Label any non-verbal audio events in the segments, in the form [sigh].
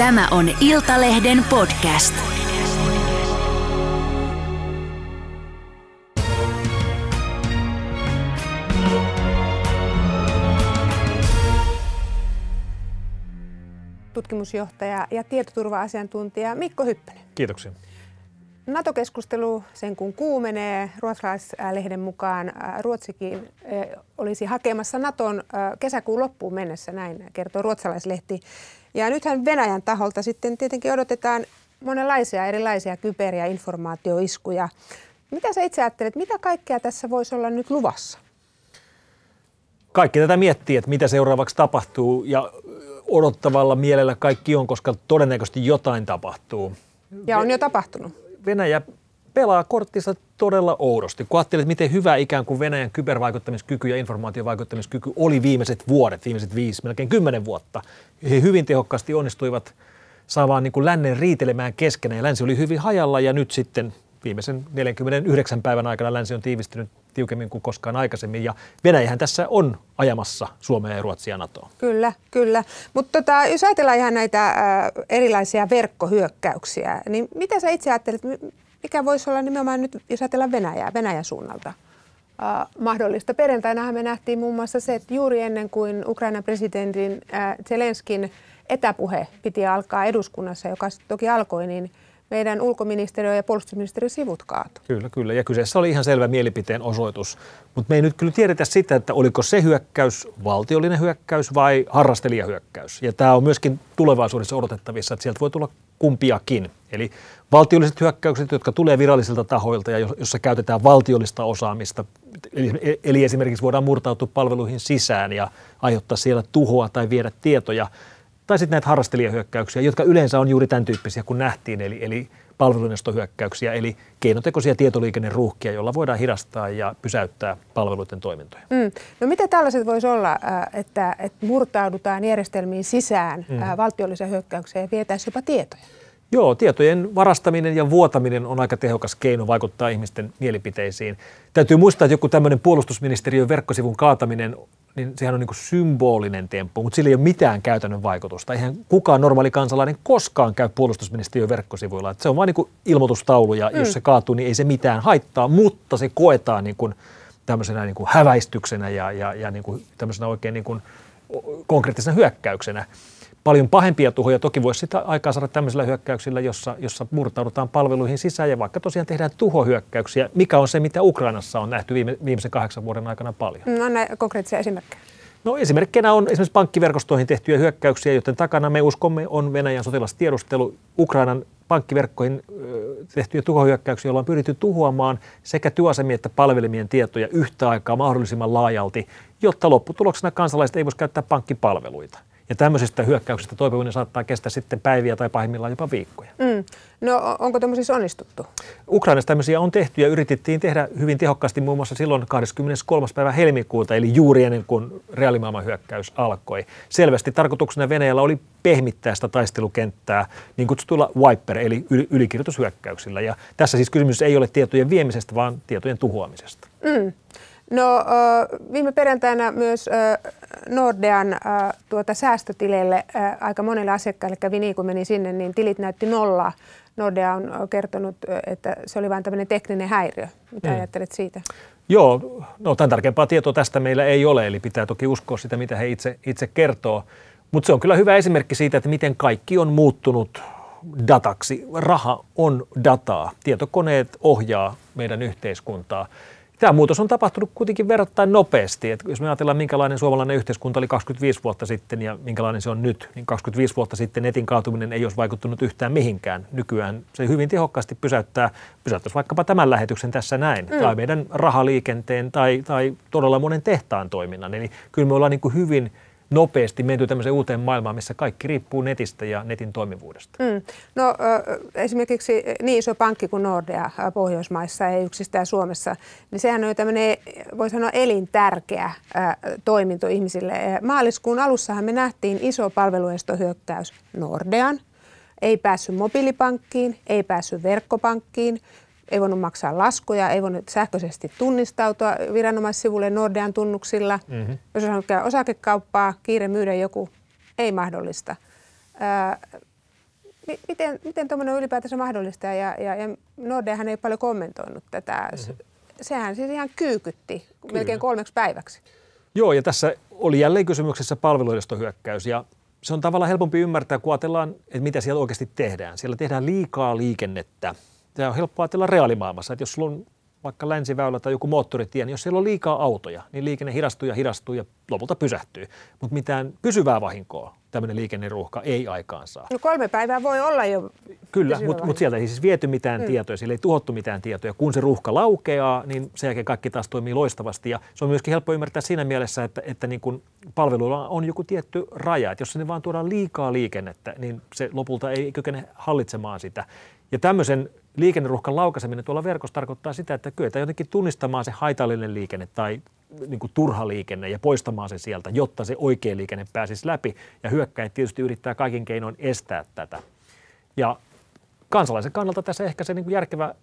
Tämä on Iltalehden podcast. tutkimusjohtaja ja tietoturva-asiantuntija Mikko Hyppönen. Kiitoksia. NATO-keskustelu sen kun kuumenee, ruotsalaislehden mukaan äh, Ruotsikin äh, olisi hakemassa Naton äh, kesäkuun loppuun mennessä, näin kertoo ruotsalaislehti. Ja nythän Venäjän taholta sitten tietenkin odotetaan monenlaisia erilaisia kyber- ja informaatioiskuja. Mitä sä itse ajattelet, mitä kaikkea tässä voisi olla nyt luvassa? Kaikki tätä miettii, että mitä seuraavaksi tapahtuu ja odottavalla mielellä kaikki on, koska todennäköisesti jotain tapahtuu. Ja on jo tapahtunut. Venäjä pelaa korttinsa todella oudosti. Kun ajattelet, miten hyvä ikään kuin Venäjän kybervaikuttamiskyky ja informaatiovaikuttamiskyky oli viimeiset vuodet, viimeiset viisi, melkein kymmenen vuotta. He hyvin tehokkaasti onnistuivat saamaan niin kuin lännen riitelemään keskenään ja länsi oli hyvin hajalla ja nyt sitten viimeisen 49 päivän aikana länsi on tiivistynyt tiukemmin kuin koskaan aikaisemmin. Ja Venäjähän tässä on ajamassa Suomea ja Ruotsia NATOon. Kyllä, kyllä. Mutta tota, jos ajatellaan ihan näitä äh, erilaisia verkkohyökkäyksiä, niin mitä sä itse ajattelet, mikä voisi olla nimenomaan nyt, jos ajatellaan Venäjää, Venäjän suunnalta? äh, mahdollista. Perjantainahan me nähtiin muun muassa se, että juuri ennen kuin Ukrainan presidentin äh, Zelenskin etäpuhe piti alkaa eduskunnassa, joka toki alkoi, niin meidän ulkoministeriö ja puolustusministeriö sivut kaatu. Kyllä, kyllä. Ja kyseessä oli ihan selvä mielipiteen osoitus. Mutta me ei nyt kyllä tiedetä sitä, että oliko se hyökkäys valtiollinen hyökkäys vai harrastelijahyökkäys. Ja tämä on myöskin tulevaisuudessa odotettavissa, että sieltä voi tulla kumpiakin. Eli valtiolliset hyökkäykset, jotka tulee virallisilta tahoilta ja jossa käytetään valtiollista osaamista, eli, eli esimerkiksi voidaan murtautua palveluihin sisään ja aiheuttaa siellä tuhoa tai viedä tietoja – tai sitten näitä harrastelijahyökkäyksiä, jotka yleensä on juuri tämän tyyppisiä kuin nähtiin, eli, eli palvelunestohyökkäyksiä, eli keinotekoisia tietoliikenneruuhkia, joilla voidaan hidastaa ja pysäyttää palveluiden toimintoja. Mm. No mitä tällaiset voisi olla, että, että murtaudutaan järjestelmiin sisään mm. Valtiollisia hyökkäyksiä ja vietäisiin jopa tietoja? Joo, tietojen varastaminen ja vuotaminen on aika tehokas keino vaikuttaa ihmisten mielipiteisiin. Täytyy muistaa, että joku tämmöinen puolustusministeriön verkkosivun kaataminen niin sehän on niin kuin symbolinen temppu, mutta sillä ei ole mitään käytännön vaikutusta. Eihän kukaan normaali kansalainen koskaan käy puolustusministeriön verkkosivuilla. Että se on vain niin ilmoitustaulu ja mm. jos se kaatuu, niin ei se mitään haittaa, mutta se koetaan niin kuin tämmöisenä niin kuin häväistyksenä ja, ja, ja niin kuin tämmöisenä oikein niin kuin konkreettisena hyökkäyksenä. Paljon pahempia tuhoja toki voisi sitä aikaa saada tämmöisillä hyökkäyksillä, jossa, jossa murtaudutaan palveluihin sisään ja vaikka tosiaan tehdään tuhohyökkäyksiä, mikä on se, mitä Ukrainassa on nähty viime, viimeisen kahdeksan vuoden aikana paljon. No näin konkreettisia esimerkkejä. No esimerkkinä on esimerkiksi pankkiverkostoihin tehtyjä hyökkäyksiä, joten takana me uskomme on Venäjän sotilastiedustelu, Ukrainan pankkiverkkoihin tehtyjä tuhohyökkäyksiä, joilla on pyritty tuhoamaan sekä työasemien että palvelimien tietoja yhtä aikaa mahdollisimman laajalti, jotta lopputuloksena kansalaiset ei voisi käyttää pankkipalveluita. Ja tämmöisestä hyökkäyksestä toipuminen saattaa kestää sitten päiviä tai pahimmillaan jopa viikkoja. Mm. No onko tämmöisissä onnistuttu? Ukrainassa tämmöisiä on tehty ja yritettiin tehdä hyvin tehokkaasti muun muassa silloin 23. päivä helmikuuta, eli juuri ennen kuin reaalimaailman hyökkäys alkoi. Selvästi tarkoituksena Venäjällä oli pehmittää sitä taistelukenttää niin kutsutuilla wiper, eli ylikirjoitushyökkäyksillä. Ja tässä siis kysymys ei ole tietojen viemisestä, vaan tietojen tuhoamisesta. Mm. No viime perjantaina myös Nordean tuota säästötileille aika monille asiakkaille kävi niin, kun meni sinne, niin tilit näytti nollaa. Nordea on kertonut, että se oli vain tämmöinen tekninen häiriö. Mitä mm. ajattelet siitä? Joo, no tämän tarkempaa tietoa tästä meillä ei ole, eli pitää toki uskoa sitä, mitä he itse, itse kertoo. Mutta se on kyllä hyvä esimerkki siitä, että miten kaikki on muuttunut dataksi. Raha on dataa. Tietokoneet ohjaa meidän yhteiskuntaa. Tämä muutos on tapahtunut kuitenkin verrattain nopeasti. Että jos me ajatellaan, minkälainen suomalainen yhteiskunta oli 25 vuotta sitten ja minkälainen se on nyt, niin 25 vuotta sitten netin kaatuminen ei olisi vaikuttanut yhtään mihinkään. Nykyään se hyvin tehokkaasti pysäyttää, pysäyttäisi vaikkapa tämän lähetyksen tässä näin, mm. tai meidän rahaliikenteen tai, tai todella monen tehtaan toiminnan. Eli kyllä me ollaan niin kuin hyvin nopeasti menty tämmöiseen uuteen maailmaan, missä kaikki riippuu netistä ja netin toimivuudesta? Mm. No esimerkiksi niin iso pankki kuin Nordea Pohjoismaissa, ei yksistään Suomessa, niin sehän on tämmöinen, voi sanoa, elintärkeä toiminto ihmisille. Maaliskuun alussahan me nähtiin iso palveluestohyökkäys Nordean, ei päässyt mobiilipankkiin, ei päässyt verkkopankkiin, ei voinut maksaa laskuja, ei voinut sähköisesti tunnistautua viranomaissivulle Nordean tunnuksilla. Mm-hmm. Jos on käydä osakekauppaa, kiire myydä joku, ei mahdollista. Ää, miten, miten tuommoinen on ylipäätänsä mahdollista? Ja, ja, ja Nordeahan ei paljon kommentoinut tätä. Mm-hmm. Sehän siis ihan kyykytti Kyllä. melkein kolmeksi päiväksi. Joo, ja tässä oli jälleen kysymyksessä palveluidostohyökkäys. Ja se on tavallaan helpompi ymmärtää, kun ajatellaan, että mitä siellä oikeasti tehdään. Siellä tehdään liikaa liikennettä. Tämä on helppo ajatella reaalimaailmassa, että jos sulla on vaikka länsiväylä tai joku moottoritie, niin jos siellä on liikaa autoja, niin liikenne hidastuu ja hidastuu ja lopulta pysähtyy. Mutta mitään pysyvää vahinkoa tämmöinen liikenneruuhka ei aikaan saa. No kolme päivää voi olla jo Kyllä, mutta mut sieltä ei siis viety mitään mm. tietoja, siellä ei tuhottu mitään tietoja. Kun se ruuhka laukeaa, niin sen jälkeen kaikki taas toimii loistavasti. Ja se on myöskin helppo ymmärtää siinä mielessä, että, että niin kun palveluilla on joku tietty raja. Että jos sinne vaan tuodaan liikaa liikennettä, niin se lopulta ei kykene hallitsemaan sitä. Ja tämmöisen liikenneruhkan laukaiseminen tuolla verkossa tarkoittaa sitä, että kyetään jotenkin tunnistamaan se haitallinen liikenne tai niin kuin turha liikenne ja poistamaan se sieltä, jotta se oikea liikenne pääsisi läpi. Ja hyökkäjät tietysti yrittää kaikin keinoin estää tätä. Ja kansalaisen kannalta tässä ehkä se niin kuin järkevä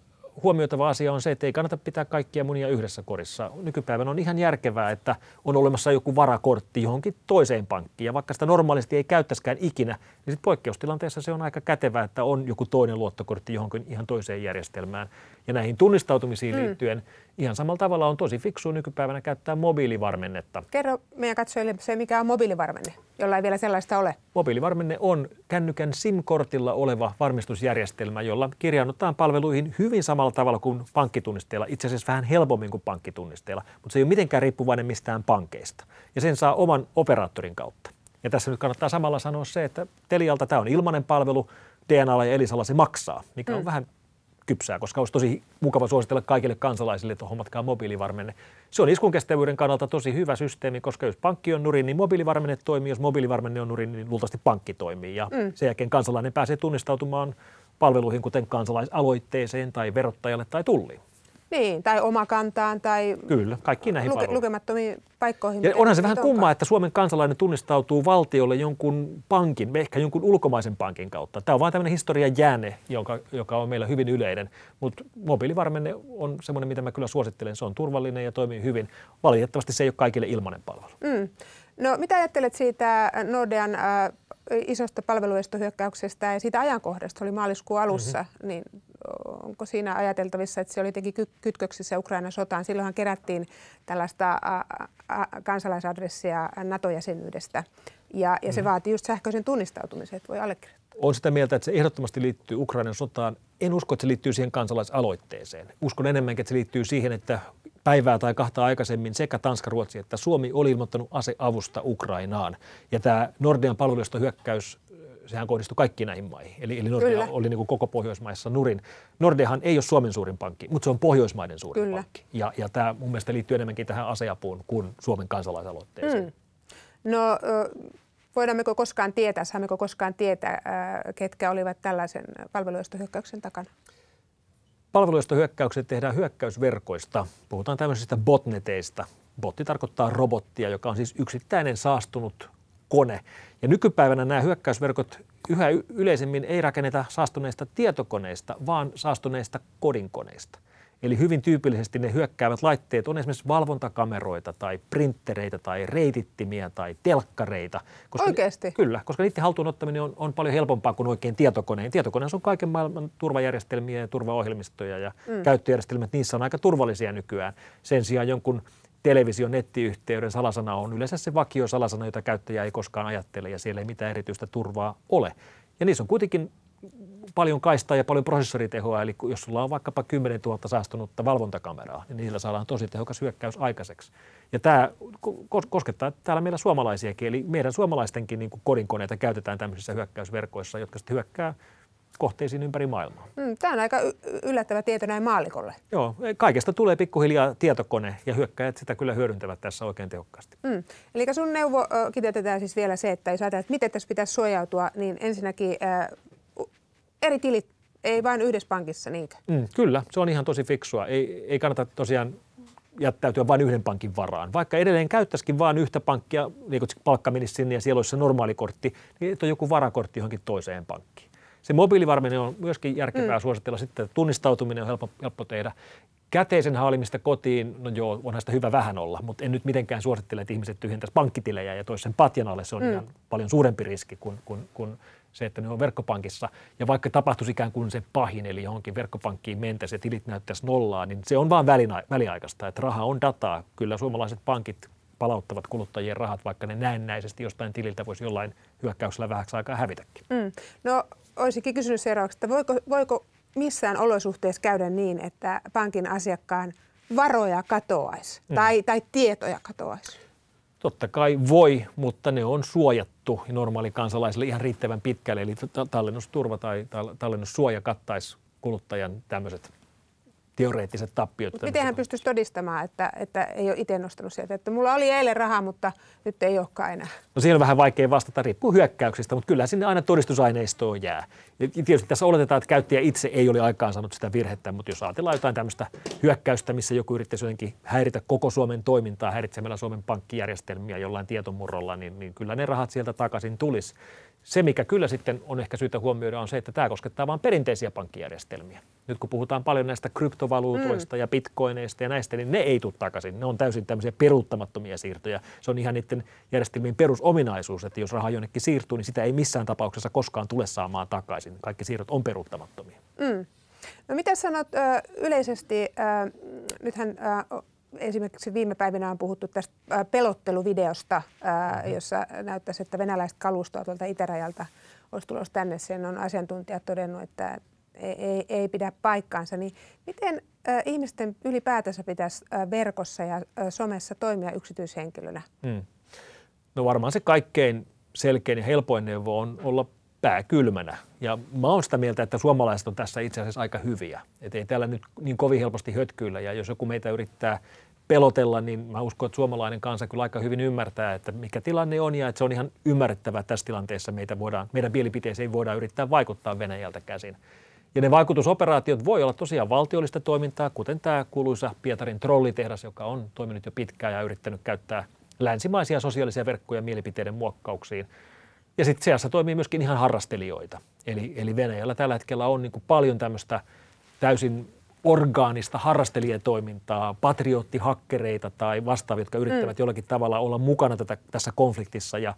huomioitava asia on se, että ei kannata pitää kaikkia munia yhdessä korissa. Nykypäivänä on ihan järkevää, että on olemassa joku varakortti johonkin toiseen pankkiin. Ja vaikka sitä normaalisti ei käyttäskään ikinä, niin sit poikkeustilanteessa se on aika kätevää, että on joku toinen luottokortti johonkin ihan toiseen järjestelmään. Ja näihin tunnistautumisiin mm. liittyen ihan samalla tavalla on tosi fiksua nykypäivänä käyttää mobiilivarmennetta. Kerro meidän katsojille se, mikä on mobiilivarmenne, jolla ei vielä sellaista ole. Mobiilivarmenne on kännykän SIM-kortilla oleva varmistusjärjestelmä, jolla kirjaannutaan palveluihin hyvin samalla tavalla kuin pankkitunnisteella, itse asiassa vähän helpommin kuin pankkitunnisteella, mutta se ei ole mitenkään riippuvainen mistään pankeista. Ja sen saa oman operaattorin kautta. Ja tässä nyt kannattaa samalla sanoa se, että Telialta tämä on ilmainen palvelu, DNAlla ja Elisalla se maksaa, mikä on mm. vähän kypsää, koska olisi tosi mukava suositella kaikille kansalaisille, että hommatkaa mobiilivarmenne. Se on iskun kestävyyden kannalta tosi hyvä systeemi, koska jos pankki on nurin, niin mobiilivarmenne toimii. Jos mobiilivarmenne on nurin, niin luultavasti pankki toimii. Ja mm. sen jälkeen kansalainen pääsee tunnistautumaan palveluihin, kuten kansalaisaloitteeseen tai verottajalle tai tulliin. Niin, tai omakantaan tai Kyllä, kaikki näihin luke, lukemattomiin paikkoihin. Ja onhan se vähän kummaa, että Suomen kansalainen tunnistautuu valtiolle jonkun pankin, ehkä jonkun ulkomaisen pankin kautta. Tämä on vain tämmöinen historian jääne, joka, joka on meillä hyvin yleinen. Mutta mobiilivarmenne on semmoinen, mitä mä kyllä suosittelen. Se on turvallinen ja toimii hyvin. Valitettavasti se ei ole kaikille ilmainen palvelu. Mm. No mitä ajattelet siitä Nordean äh, isosta palveluestohyökkäyksestä ja siitä ajankohdasta, oli maaliskuun alussa, mm-hmm. niin onko siinä ajateltavissa, että se oli jotenkin kytköksissä Ukrainan sotaan? Silloinhan kerättiin tällaista kansalaisadressia NATO-jäsenyydestä ja, ja se mm. vaatii just sähköisen tunnistautumisen, että voi allekirjoittaa. Olen sitä mieltä, että se ehdottomasti liittyy Ukrainan sotaan. En usko, että se liittyy siihen kansalaisaloitteeseen. Uskon enemmänkin, että se liittyy siihen, että päivää tai kahta aikaisemmin sekä Tanska, Ruotsi että Suomi oli ilmoittanut aseavusta Ukrainaan. Ja tämä Nordean palvelusta hyökkäys sehän kohdistui kaikkiin näihin maihin. Eli, eli Nordea Kyllä. oli niin kuin koko Pohjoismaissa nurin. Nordeahan ei ole Suomen suurin pankki, mutta se on Pohjoismaiden suurin Kyllä. pankki. Ja, ja tämä mun mielestä liittyy enemmänkin tähän aseapuun kuin Suomen kansalaisaloitteeseen. Mm. No voidaanko koskaan tietää, saammeko koskaan tietää, ketkä olivat tällaisen palveluistohyökkäyksen takana? Palveluistohyökkäykset tehdään hyökkäysverkoista. Puhutaan tämmöisistä botneteista. Botti tarkoittaa robottia, joka on siis yksittäinen saastunut kone. Ja nykypäivänä nämä hyökkäysverkot yhä yleisemmin ei rakenneta saastuneista tietokoneista, vaan saastuneista kodinkoneista. Eli hyvin tyypillisesti ne hyökkäävät laitteet on esimerkiksi valvontakameroita tai printtereitä tai reitittimiä tai telkkareita. Koska Oikeasti? Ni, kyllä, koska niiden haltuun ottaminen on, on paljon helpompaa kuin oikein tietokoneen. Tietokoneessa on kaiken maailman turvajärjestelmiä ja turvaohjelmistoja ja mm. käyttöjärjestelmät, niissä on aika turvallisia nykyään. Sen sijaan jonkun television nettiyhteyden salasana on yleensä se vakio salasana, jota käyttäjä ei koskaan ajattele ja siellä ei mitään erityistä turvaa ole. Ja niissä on kuitenkin paljon kaistaa ja paljon prosessoritehoa, eli jos sulla on vaikkapa 10 000 saastunutta valvontakameraa, niin niillä saadaan tosi tehokas hyökkäys aikaiseksi. Ja tämä koskettaa täällä meillä suomalaisiakin, eli meidän suomalaistenkin niin kodinkoneita käytetään tämmöisissä hyökkäysverkoissa, jotka sitten hyökkää kohteisiin ympäri maailmaa. Mm, tämä on aika yllättävä tieto näin maalikolle. Joo, kaikesta tulee pikkuhiljaa tietokone ja hyökkäjät sitä kyllä hyödyntävät tässä oikein tehokkaasti. Mm. Eli sun neuvo kiteytetään siis vielä se, että jos ajatellaan, että miten tässä pitäisi suojautua, niin ensinnäkin äh, eri tilit, ei vain yhdessä pankissa, niinkö? Mm, kyllä, se on ihan tosi fiksua. Ei, ei kannata tosiaan jättäytyä vain yhden pankin varaan. Vaikka edelleen käyttäisikin vain yhtä pankkia, niin kuin palkkaminisi sinne ja siellä olisi se normaali kortti, niin on joku varakortti johonkin toiseen pankkiin. Se mobiilivarmenne on myöskin järkevää mm. suositella sitten, että tunnistautuminen on helppo, helppo tehdä. Käteisen haalimista kotiin, no joo, onhan sitä hyvä vähän olla, mutta en nyt mitenkään suosittele, että ihmiset tyhjentäisi pankkitilejä ja toisen patjan alle. Se on mm. ihan paljon suurempi riski kuin, kuin, kuin se, että ne on verkkopankissa. Ja vaikka tapahtuisi ikään kuin se pahin, eli johonkin verkkopankkiin mentäisi ja tilit näyttäisi nollaa, niin se on vain väliaikaista, että raha on dataa. Kyllä suomalaiset pankit palauttavat kuluttajien rahat, vaikka ne näennäisesti jostain tililtä voisi jollain hyökkäyksellä vähäksi aikaa hävitäkin. Mm. No olisikin kysynyt seuraavaksi, että voiko, voiko missään olosuhteessa käydä niin, että pankin asiakkaan varoja katoaisi mm. tai, tai tietoja katoaisi? Totta kai voi, mutta ne on suojattu normaali kansalaisille ihan riittävän pitkälle. Eli tallennusturva tai tallennussuoja kattaisi kuluttajan tämmöiset teoreettiset tappiot. Mut miten hän pystyisi todistamaan, että, että ei ole itse nostanut sieltä? Että mulla oli eilen rahaa, mutta nyt ei olekaan enää. No siihen on vähän vaikea vastata, riippuu hyökkäyksistä, mutta kyllä sinne aina todistusaineistoa jää. Ja tietysti tässä oletetaan, että käyttäjä itse ei ole aikaan saanut sitä virhettä, mutta jos ajatellaan jotain tämmöistä hyökkäystä, missä joku yrittäisi jotenkin häiritä koko Suomen toimintaa häiritsemällä Suomen pankkijärjestelmiä jollain tietomurrolla, niin, niin kyllä ne rahat sieltä takaisin tulisi. Se, mikä kyllä sitten on ehkä syytä huomioida, on se, että tämä koskettaa vain perinteisiä pankkijärjestelmiä. Nyt kun puhutaan paljon näistä kryptovaluutoista mm. ja bitcoineista ja näistä, niin ne ei tule takaisin. Ne on täysin tämmöisiä peruuttamattomia siirtoja. Se on ihan niiden järjestelmien perusominaisuus, että jos raha jonnekin siirtyy, niin sitä ei missään tapauksessa koskaan tule saamaan takaisin. Kaikki siirrot on peruuttamattomia. Mm. No mitä sanot ö, yleisesti, ö, nythän ö, esimerkiksi viime päivinä on puhuttu tästä pelotteluvideosta, mm-hmm. jossa näyttäisi, että venäläistä kalustoa tuolta itärajalta olisi tulossa tänne. Sen on asiantuntijat todennut, että ei, ei, ei pidä paikkaansa. Niin miten äh, ihmisten ylipäätänsä pitäisi äh, verkossa ja äh, somessa toimia yksityishenkilönä? Mm. No varmaan se kaikkein selkein ja helpoin neuvo on olla pää kylmänä. Ja mä oon sitä mieltä, että suomalaiset on tässä itse asiassa aika hyviä. Että ei täällä nyt niin kovin helposti hötkyillä. Ja jos joku meitä yrittää pelotella, niin mä uskon, että suomalainen kansa kyllä aika hyvin ymmärtää, että mikä tilanne on ja että se on ihan ymmärrettävää, että tässä tilanteessa meitä voidaan, meidän mielipiteeseen voidaan yrittää vaikuttaa Venäjältä käsin. Ja ne vaikutusoperaatiot voi olla tosiaan valtiollista toimintaa, kuten tämä kuuluisa Pietarin trollitehdas, joka on toiminut jo pitkään ja yrittänyt käyttää länsimaisia sosiaalisia verkkoja mielipiteiden muokkauksiin. Ja sitten seassa toimii myöskin ihan harrastelijoita. Eli, eli Venäjällä tällä hetkellä on niin paljon tämmöistä täysin orgaanista harrastelijatoimintaa, patriottihakkereita tai vastaavia, jotka yrittävät mm. jollakin tavalla olla mukana tätä, tässä konfliktissa ja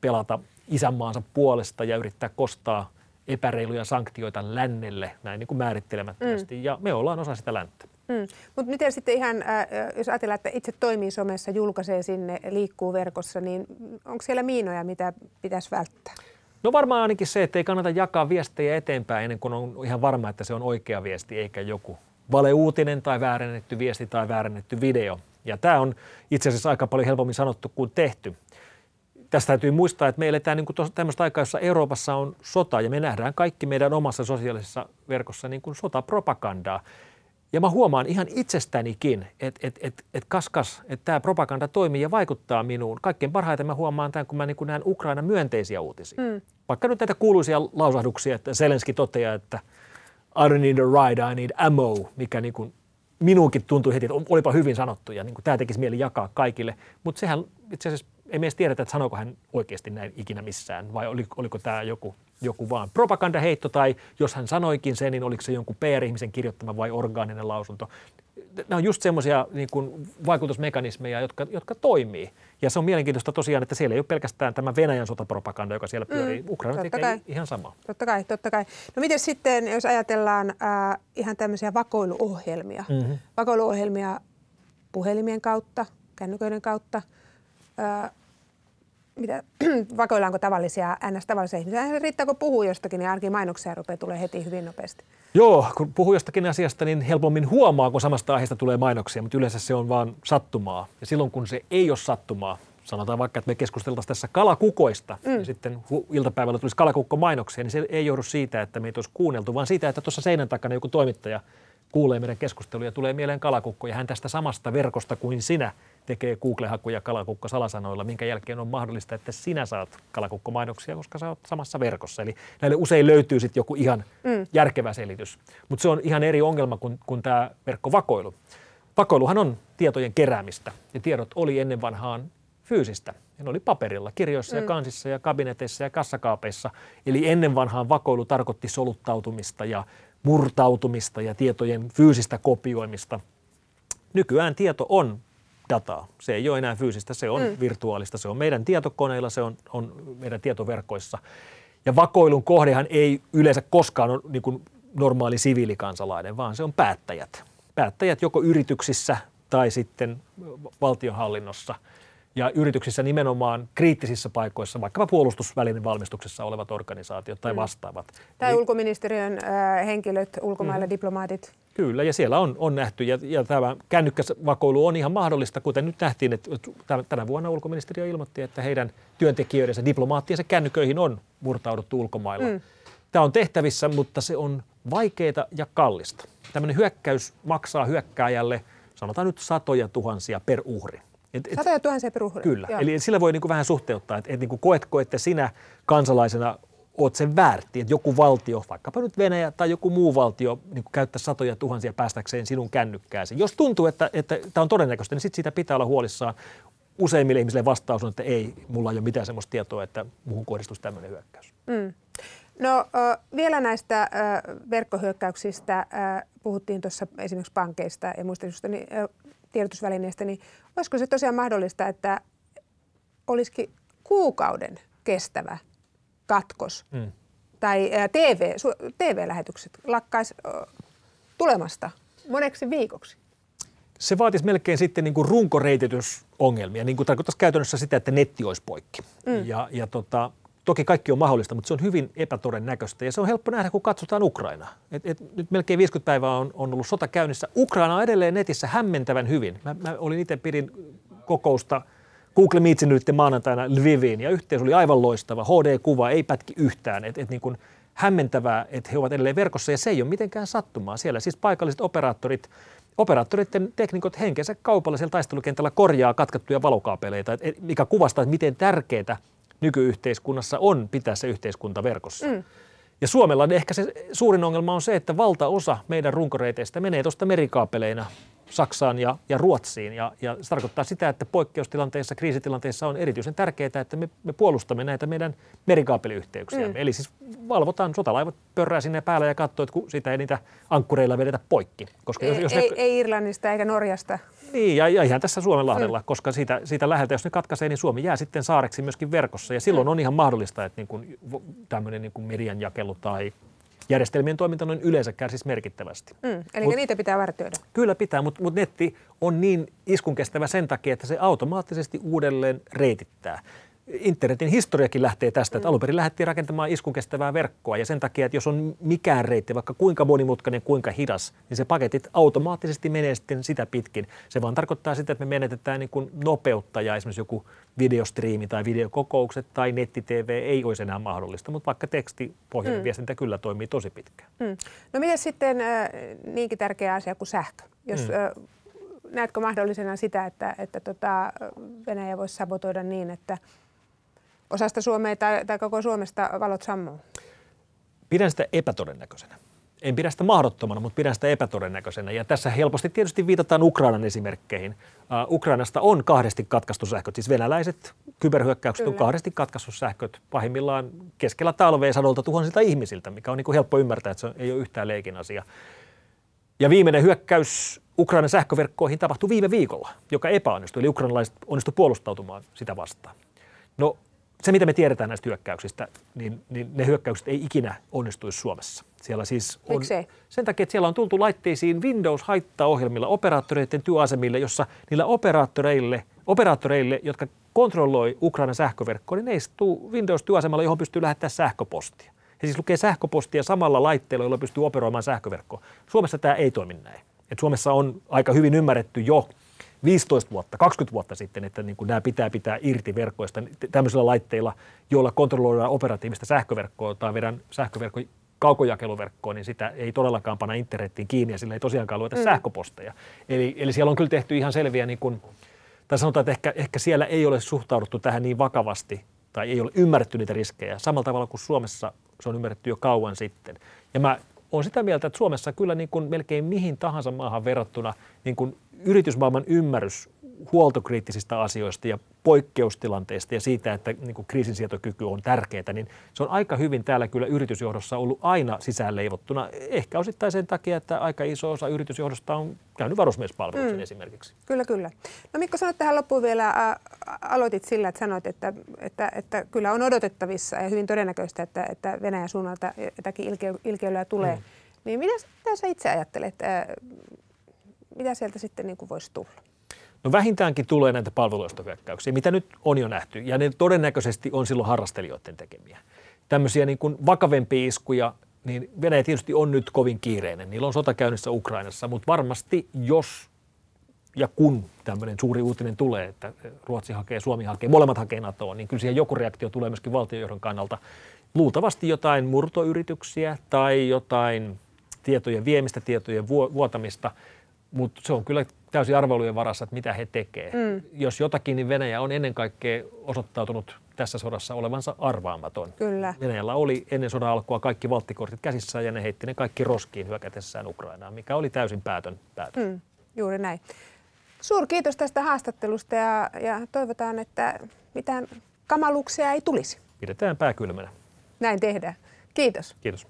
pelata isänmaansa puolesta ja yrittää kostaa epäreiluja sanktioita lännelle näin niin kuin määrittelemättömästi. Mm. Ja me ollaan osa sitä länttä. Mm. Mutta miten sitten ihan, äh, jos ajatellaan, että itse toimii somessa, julkaisee sinne, liikkuu verkossa, niin onko siellä miinoja, mitä pitäisi välttää? No varmaan ainakin se, että ei kannata jakaa viestejä eteenpäin ennen kuin on ihan varma, että se on oikea viesti eikä joku valeuutinen tai väärennetty viesti tai väärennetty video. Ja tämä on itse asiassa aika paljon helpommin sanottu kuin tehty. Tästä täytyy muistaa, että me eletään niin kuin tämmöistä aikaa, jossa Euroopassa on sota ja me nähdään kaikki meidän omassa sosiaalisessa verkossa niin kuin sotapropagandaa. Ja mä huomaan ihan itsestänikin, että et, et, et kaskas, että tämä propaganda toimii ja vaikuttaa minuun. Kaikkein parhaiten mä huomaan tämän, kun mä niin kun näen Ukraina myönteisiä uutisia. Mm. Vaikka nyt näitä kuuluisia lausahduksia, että Zelenski toteaa, että I don't need a ride, I need ammo, mikä niin kuin minuunkin tuntui heti, että olipa hyvin sanottu ja niin kuin tämä tekisi mieli jakaa kaikille. Mutta sehän itse asiassa ei edes tiedetä, että sanoiko hän oikeasti näin ikinä missään vai oliko, oliko tämä joku joku vaan propagandaheitto tai jos hän sanoikin sen, niin oliko se jonkun PR-ihmisen kirjoittama vai orgaaninen lausunto. Nämä on just semmoisia niin kuin vaikutusmekanismeja, jotka, jotka toimii. Ja se on mielenkiintoista tosiaan, että siellä ei ole pelkästään tämä Venäjän sotapropaganda, joka siellä pyörii. Mm, Ukraina tekee kai. ihan sama. Totta kai, totta kai. No miten sitten, jos ajatellaan äh, ihan tämmöisiä vakoiluohjelmia, mm-hmm. vakoiluohjelmia puhelimien kautta, kännyköiden kautta, äh, mitä, [clears throat] vakoillaanko tavallisia, ns. tavallisia ihmisiä? Riittääkö puhua jostakin, niin ainakin mainoksia rupeaa tulee heti hyvin nopeasti. Joo, kun puhuu jostakin asiasta, niin helpommin huomaa, kun samasta aiheesta tulee mainoksia, mutta yleensä se on vaan sattumaa. Ja silloin, kun se ei ole sattumaa, sanotaan vaikka, että me keskusteltaisiin tässä kalakukoista, mm. ja sitten iltapäivällä tulisi kalakukko mainoksia, niin se ei joudu siitä, että meitä olisi kuunneltu, vaan siitä, että tuossa seinän takana joku toimittaja kuulee meidän keskusteluja ja tulee mieleen kalakukko, ja hän tästä samasta verkosta kuin sinä tekee Google-hakuja kalakukko salasanoilla, minkä jälkeen on mahdollista, että sinä saat kalakukkomainoksia, koska sä oot samassa verkossa. Eli näille usein löytyy sitten joku ihan mm. järkevä selitys. Mutta se on ihan eri ongelma kuin, kuin tämä verkkovakoilu. Vakoiluhan on tietojen keräämistä ja tiedot oli ennen vanhaan fyysistä. Ne oli paperilla, kirjoissa mm. ja kansissa ja kabineteissa ja kassakaapeissa. Eli ennen vanhaan vakoilu tarkoitti soluttautumista ja murtautumista ja tietojen fyysistä kopioimista. Nykyään tieto on dataa. Se ei ole enää fyysistä, se on mm. virtuaalista. Se on meidän tietokoneilla, se on, on meidän tietoverkoissa. Ja vakoilun kohdehan ei yleensä koskaan ole niin kuin normaali siviilikansalainen, vaan se on päättäjät. Päättäjät joko yrityksissä tai sitten valtionhallinnossa – ja yrityksissä nimenomaan kriittisissä paikoissa, vaikkapa puolustusvälinen valmistuksessa olevat organisaatiot tai mm. vastaavat. Tai niin, ulkoministeriön äh, henkilöt, ulkomailla mm. diplomaatit. Kyllä, ja siellä on, on nähty, ja, ja tämä kännykkävakoilu on ihan mahdollista, kuten nyt nähtiin, että tänä vuonna ulkoministeriö ilmoitti, että heidän työntekijöidensä, diplomaattiensa kännyköihin on murtauduttu ulkomailla. Mm. Tämä on tehtävissä, mutta se on vaikeaa ja kallista. Tämmöinen hyökkäys maksaa hyökkääjälle, sanotaan nyt satoja tuhansia per uhri. Et, et, Satoja tuhansia per uhri. Kyllä, Joo. eli sillä voi niin kuin vähän suhteuttaa, että et niin kuin koetko, että sinä kansalaisena oot sen väärti, että joku valtio, vaikkapa nyt Venäjä tai joku muu valtio, niin kuin käyttää satoja tuhansia päästäkseen sinun kännykkääsi. Jos tuntuu, että, että tämä on todennäköistä, niin sitten siitä pitää olla huolissaan. Useimmille ihmisille vastaus on, että ei, mulla ei ole mitään sellaista tietoa, että muuhun kohdistuisi tämmöinen hyökkäys. Mm. No vielä näistä verkkohyökkäyksistä puhuttiin tuossa esimerkiksi pankeista ja muista niin tiedotusvälineistä, niin olisiko se tosiaan mahdollista, että olisikin kuukauden kestävä katkos mm. tai TV, TV-lähetykset lakkaisi tulemasta moneksi viikoksi? Se vaatisi melkein sitten niin kuin runkoreititysongelmia, niin kuin tarkoittaisi käytännössä sitä, että netti olisi poikki. Mm. Ja, ja tota, Toki kaikki on mahdollista, mutta se on hyvin epätodennäköistä ja se on helppo nähdä, kun katsotaan Ukrainaa. Et, et, nyt melkein 50 päivää on, on ollut sota käynnissä. Ukraina on edelleen netissä hämmentävän hyvin. Mä, mä olin itse pidin kokousta Google Meetsin nyt maanantaina Lviviin ja yhteys oli aivan loistava. HD-kuva ei pätki yhtään. Et, et niin kuin hämmentävää, että he ovat edelleen verkossa ja se ei ole mitenkään sattumaa. Siellä siis paikalliset operaattorit Operaattoreiden teknikot henkensä kaupallisella taistelukentällä korjaa katkettuja valokaapeleita, mikä kuvastaa, että miten tärkeää nykyyhteiskunnassa on pitää se yhteiskunta verkossa. Mm. Ja Suomella ehkä se suurin ongelma on se, että valtaosa meidän runkoreiteistä menee tuosta merikaapeleina Saksaan ja, ja Ruotsiin. Ja, ja se tarkoittaa sitä, että poikkeustilanteissa, kriisitilanteissa on erityisen tärkeää, että me, me puolustamme näitä meidän merikaapeliyhteyksiä. Mm. Eli siis valvotaan, sotalaivat pörrää sinne päällä ja katsoo, että sitä ei niitä ankkureilla vedetä poikki. Koska jos, jos ei, ne... ei Irlannista eikä Norjasta. Niin, ja, ja ihan tässä Suomenlahdella, mm. koska siitä, siitä läheltä, jos ne katkaisee, niin Suomi jää sitten saareksi myöskin verkossa. Ja silloin mm. on ihan mahdollista, että niin kuin, tämmöinen niin kuin median jakelu tai järjestelmien toiminta on yleensä kärsisi merkittävästi. Mm, eli mut, niitä pitää vartioida. Kyllä pitää, mutta mut netti on niin iskunkestävä sen takia, että se automaattisesti uudelleen reitittää internetin historiakin lähtee tästä, että mm. alun perin lähdettiin rakentamaan iskunkestävää verkkoa ja sen takia, että jos on mikään reitti, vaikka kuinka monimutkainen, kuinka hidas, niin se paketit automaattisesti menee sitten sitä pitkin. Se vaan tarkoittaa sitä, että me menetetään niin kuin nopeutta ja esimerkiksi joku videostriimi tai videokokoukset tai netti-TV ei olisi enää mahdollista, mutta vaikka tekstipohjainen mm. viestintä kyllä toimii tosi pitkään. Mm. No miten sitten äh, niinkin tärkeä asia kuin sähkö? Jos mm. äh, näetkö mahdollisena sitä, että, että tota Venäjä voisi sabotoida niin, että osasta Suomea tai, tai koko Suomesta valot sammuu? Pidän sitä epätodennäköisenä. En pidä sitä mahdottomana, mutta pidän sitä epätodennäköisenä. Ja tässä helposti tietysti viitataan Ukrainan esimerkkeihin. Uh, Ukrainasta on kahdesti katkaistu sähköt, siis venäläiset kyberhyökkäykset Kyllä. on kahdesti katkaistu sähköt pahimmillaan keskellä talvea sadolta tuhansilta ihmisiltä, mikä on niin kuin helppo ymmärtää, että se ei ole yhtään leikin asia. Ja viimeinen hyökkäys Ukrainan sähköverkkoihin tapahtui viime viikolla, joka epäonnistui, eli ukrainalaiset onnistuivat puolustautumaan sitä vastaan. No se, mitä me tiedetään näistä hyökkäyksistä, niin, niin ne hyökkäykset ei ikinä onnistuisi Suomessa. Siellä siis on, Miksei? Sen takia, että siellä on tultu laitteisiin Windows-haittaohjelmilla operaattoreiden työasemille, jossa niillä operaattoreille, operaattoreille jotka kontrolloi Ukrainan sähköverkkoa, niin ne istuu Windows-työasemalla, johon pystyy lähettämään sähköpostia. He siis lukee sähköpostia samalla laitteella, jolla pystyy operoimaan sähköverkkoa. Suomessa tämä ei toimi näin. Et Suomessa on aika hyvin ymmärretty jo 15 vuotta, 20 vuotta sitten, että niin kuin nämä pitää pitää irti verkkoista tämmöisillä laitteilla, joilla kontrolloidaan operatiivista sähköverkkoa tai vedän sähköverkko kaukojakeluverkkoon, niin sitä ei todellakaan panna internettiin kiinni ja sillä ei tosiaankaan lueta mm. sähköposteja. Eli, eli siellä on kyllä tehty ihan selviä, niin kuin, tai sanotaan, että ehkä, ehkä siellä ei ole suhtauduttu tähän niin vakavasti tai ei ole ymmärretty niitä riskejä samalla tavalla kuin Suomessa se on ymmärretty jo kauan sitten. Ja mä olen sitä mieltä, että Suomessa kyllä niin kuin melkein mihin tahansa maahan verrattuna niin kuin yritysmaailman ymmärrys huoltokriittisistä asioista ja poikkeustilanteista ja siitä, että niin kuin kriisinsietokyky on tärkeää, niin se on aika hyvin täällä kyllä yritysjohdossa ollut aina sisäänleivottuna. Ehkä osittain sen takia, että aika iso osa yritysjohdosta on käynyt varusmiespalveluksen mm. esimerkiksi. Kyllä, kyllä. No Mikko, sanoit tähän loppuun vielä, ä, aloitit sillä, että sanoit, että, että, että kyllä on odotettavissa ja hyvin todennäköistä, että, että Venäjän suunnalta jotakin ilkeilyä tulee. Mm. Niin mitä, mitä sä itse ajattelet, mitä sieltä sitten niin kuin voisi tulla? No vähintäänkin tulee näitä palveluistohyökkäyksiä, mitä nyt on jo nähty, ja ne todennäköisesti on silloin harrastelijoiden tekemiä. Tämmöisiä niin kuin vakavempia iskuja, niin Venäjä tietysti on nyt kovin kiireinen. Niillä on sota käynnissä Ukrainassa, mutta varmasti jos ja kun tämmöinen suuri uutinen tulee, että Ruotsi hakee, Suomi hakee, molemmat hakee NATOon, niin kyllä siihen joku reaktio tulee myöskin valtionjohdon kannalta. Luultavasti jotain murtoyrityksiä tai jotain tietojen viemistä, tietojen vuotamista – mutta se on kyllä täysin arvailujen varassa, että mitä he tekevät. Mm. Jos jotakin, niin Venäjä on ennen kaikkea osoittautunut tässä sodassa olevansa arvaamaton. Kyllä. Venäjällä oli ennen sodan alkua kaikki valttikortit käsissä ja ne heitti ne kaikki roskiin hyökätessään Ukrainaan, mikä oli täysin päätön päätön. Mm, juuri näin. Suur kiitos tästä haastattelusta ja, ja toivotaan, että mitään kamaluksia ei tulisi. Pidetään pää kylmänä. Näin tehdään. Kiitos. Kiitos.